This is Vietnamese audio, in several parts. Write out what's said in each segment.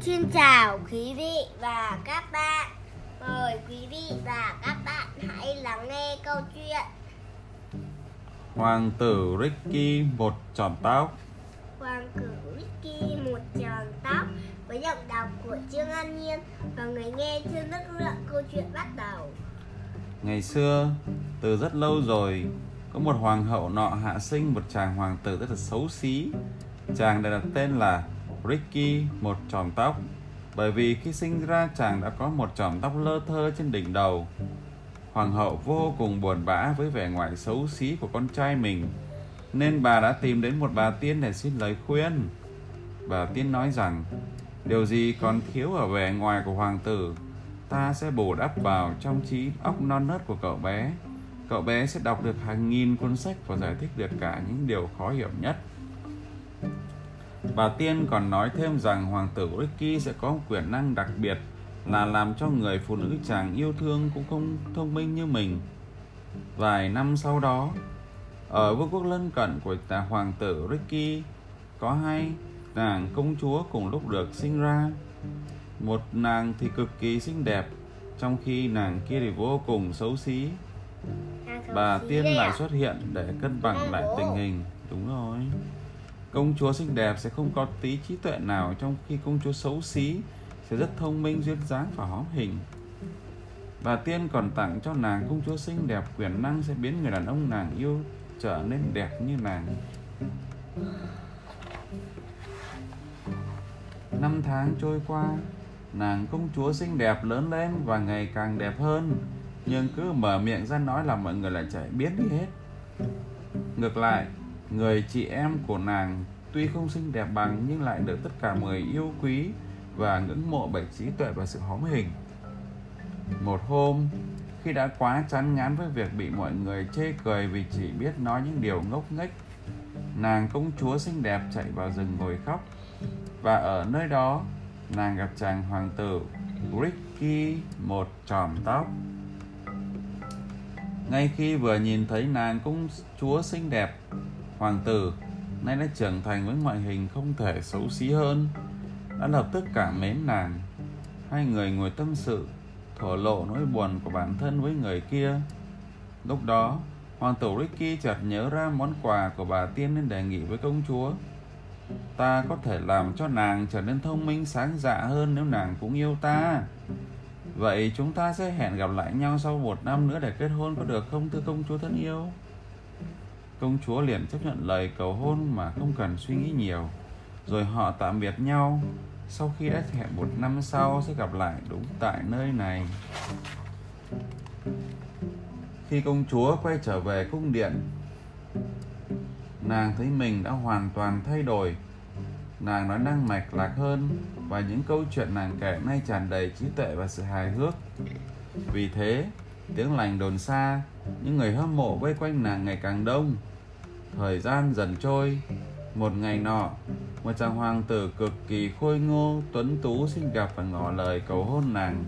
Xin chào quý vị và các bạn. Mời quý vị và các bạn hãy lắng nghe câu chuyện Hoàng tử Ricky một tròn tóc Hoàng tử Ricky một tròn tóc với giọng đọc của Trương An Nhiên và người nghe trên đất lượng câu chuyện bắt đầu. Ngày xưa, từ rất lâu rồi, có một hoàng hậu nọ hạ sinh một chàng hoàng tử rất là xấu xí. Chàng đã đặt tên là Ricky một tròn tóc bởi vì khi sinh ra chàng đã có một chòm tóc lơ thơ trên đỉnh đầu. Hoàng hậu vô cùng buồn bã với vẻ ngoài xấu xí của con trai mình, nên bà đã tìm đến một bà tiên để xin lời khuyên. Bà tiên nói rằng, điều gì còn thiếu ở vẻ ngoài của hoàng tử, ta sẽ bù đắp vào trong trí óc non nớt của cậu bé. Cậu bé sẽ đọc được hàng nghìn cuốn sách và giải thích được cả những điều khó hiểu nhất. Bà Tiên còn nói thêm rằng hoàng tử Ricky sẽ có quyền năng đặc biệt là làm cho người phụ nữ chàng yêu thương cũng không thông minh như mình. Vài năm sau đó, ở vương quốc lân cận của tà hoàng tử Ricky có hai nàng công chúa cùng lúc được sinh ra. Một nàng thì cực kỳ xinh đẹp, trong khi nàng kia thì vô cùng xấu xí. Bà Tiên lại xuất hiện để cân bằng lại tình hình. Đúng rồi. Công chúa xinh đẹp sẽ không có tí trí tuệ nào trong khi công chúa xấu xí sẽ rất thông minh duyên dáng và hóm hình. và Tiên còn tặng cho nàng công chúa xinh đẹp quyền năng sẽ biến người đàn ông nàng yêu trở nên đẹp như nàng. Năm tháng trôi qua, nàng công chúa xinh đẹp lớn lên và ngày càng đẹp hơn, nhưng cứ mở miệng ra nói là mọi người lại chạy biến đi hết. Ngược lại, người chị em của nàng tuy không xinh đẹp bằng nhưng lại được tất cả người yêu quý và ngưỡng mộ bởi trí tuệ và sự hóm hình. Một hôm, khi đã quá chán ngán với việc bị mọi người chê cười vì chỉ biết nói những điều ngốc nghếch, nàng công chúa xinh đẹp chạy vào rừng ngồi khóc. Và ở nơi đó, nàng gặp chàng hoàng tử Ricky một tròm tóc. Ngay khi vừa nhìn thấy nàng công chúa xinh đẹp, hoàng tử. Nay đã trưởng thành với ngoại hình không thể xấu xí hơn. Đã lập tức cảm mến nàng. Hai người ngồi tâm sự, thổ lộ nỗi buồn của bản thân với người kia. Lúc đó, hoàng tử ricky chợt nhớ ra món quà của bà tiên nên đề nghị với công chúa. Ta có thể làm cho nàng trở nên thông minh, sáng dạ hơn nếu nàng cũng yêu ta. Vậy chúng ta sẽ hẹn gặp lại nhau sau một năm nữa để kết hôn, có được không, thưa công chúa thân yêu? Công chúa liền chấp nhận lời cầu hôn mà không cần suy nghĩ nhiều. Rồi họ tạm biệt nhau. Sau khi đã hẹn một năm sau sẽ gặp lại đúng tại nơi này. Khi công chúa quay trở về cung điện, nàng thấy mình đã hoàn toàn thay đổi. Nàng nói năng mạch lạc hơn và những câu chuyện nàng kể nay tràn đầy trí tuệ và sự hài hước. Vì thế, tiếng lành đồn xa, những người hâm mộ vây quanh nàng ngày càng đông. Thời gian dần trôi, một ngày nọ, một chàng hoàng tử cực kỳ khôi ngô, tuấn tú xin gặp và ngỏ lời cầu hôn nàng.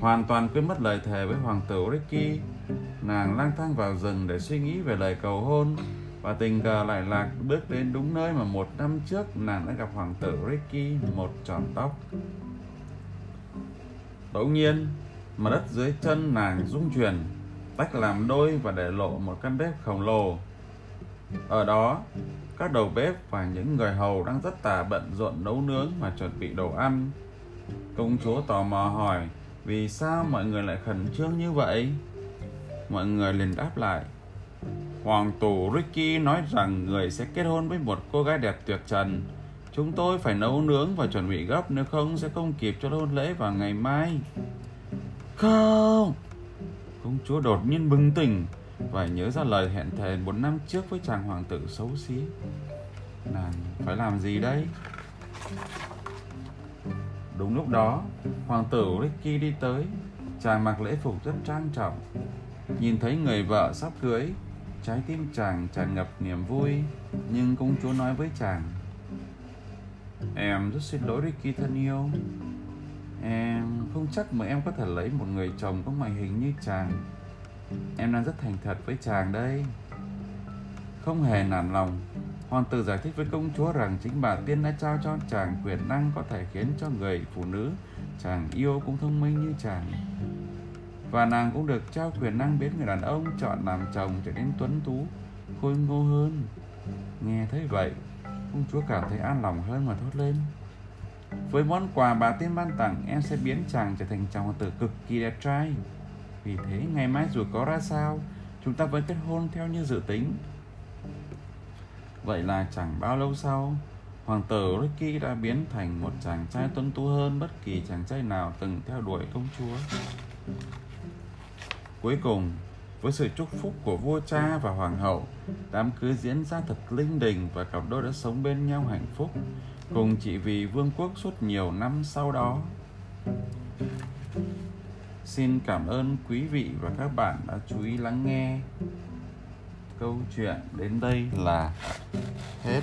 Hoàn toàn quên mất lời thề với hoàng tử Ricky, nàng lang thang vào rừng để suy nghĩ về lời cầu hôn và tình cờ lại lạc bước đến đúng nơi mà một năm trước nàng đã gặp hoàng tử Ricky một tròn tóc. Đột nhiên, mà đất dưới chân nàng rung chuyển, tách làm đôi và để lộ một căn bếp khổng lồ ở đó, các đầu bếp và những người hầu đang rất tà bận rộn nấu nướng và chuẩn bị đồ ăn. Công chúa tò mò hỏi, vì sao mọi người lại khẩn trương như vậy? Mọi người liền đáp lại, Hoàng tử Ricky nói rằng người sẽ kết hôn với một cô gái đẹp tuyệt trần. Chúng tôi phải nấu nướng và chuẩn bị gấp nếu không sẽ không kịp cho hôn lễ vào ngày mai. Không! Công chúa đột nhiên bừng tỉnh và nhớ ra lời hẹn thề một năm trước với chàng hoàng tử xấu xí. Nàng phải làm gì đây? Đúng lúc đó, hoàng tử Ricky đi tới. Chàng mặc lễ phục rất trang trọng. Nhìn thấy người vợ sắp cưới, trái tim chàng tràn ngập niềm vui, nhưng công chúa nói với chàng, em rất xin lỗi Ricky thân yêu em không chắc mà em có thể lấy một người chồng có ngoại hình như chàng Em đang rất thành thật với chàng đây Không hề nản lòng Hoàng tử giải thích với công chúa rằng chính bà tiên đã trao cho chàng quyền năng có thể khiến cho người phụ nữ chàng yêu cũng thông minh như chàng. Và nàng cũng được trao quyền năng biến người đàn ông chọn làm chồng trở nên tuấn tú, khôi ngô hơn. Nghe thấy vậy, công chúa cảm thấy an lòng hơn mà thốt lên. Với món quà bà tiên ban tặng, em sẽ biến chàng trở thành chàng hoàng tử cực kỳ đẹp trai. Vì thế, ngày mai dù có ra sao, chúng ta vẫn kết hôn theo như dự tính. Vậy là chẳng bao lâu sau, hoàng tử Ricky đã biến thành một chàng trai tuân tú hơn bất kỳ chàng trai nào từng theo đuổi công chúa. Cuối cùng, với sự chúc phúc của vua cha và hoàng hậu, đám cưới diễn ra thật linh đình và cặp đôi đã sống bên nhau hạnh phúc, cùng chỉ vì vương quốc suốt nhiều năm sau đó. Xin cảm ơn quý vị và các bạn đã chú ý lắng nghe. Câu chuyện đến đây là hết.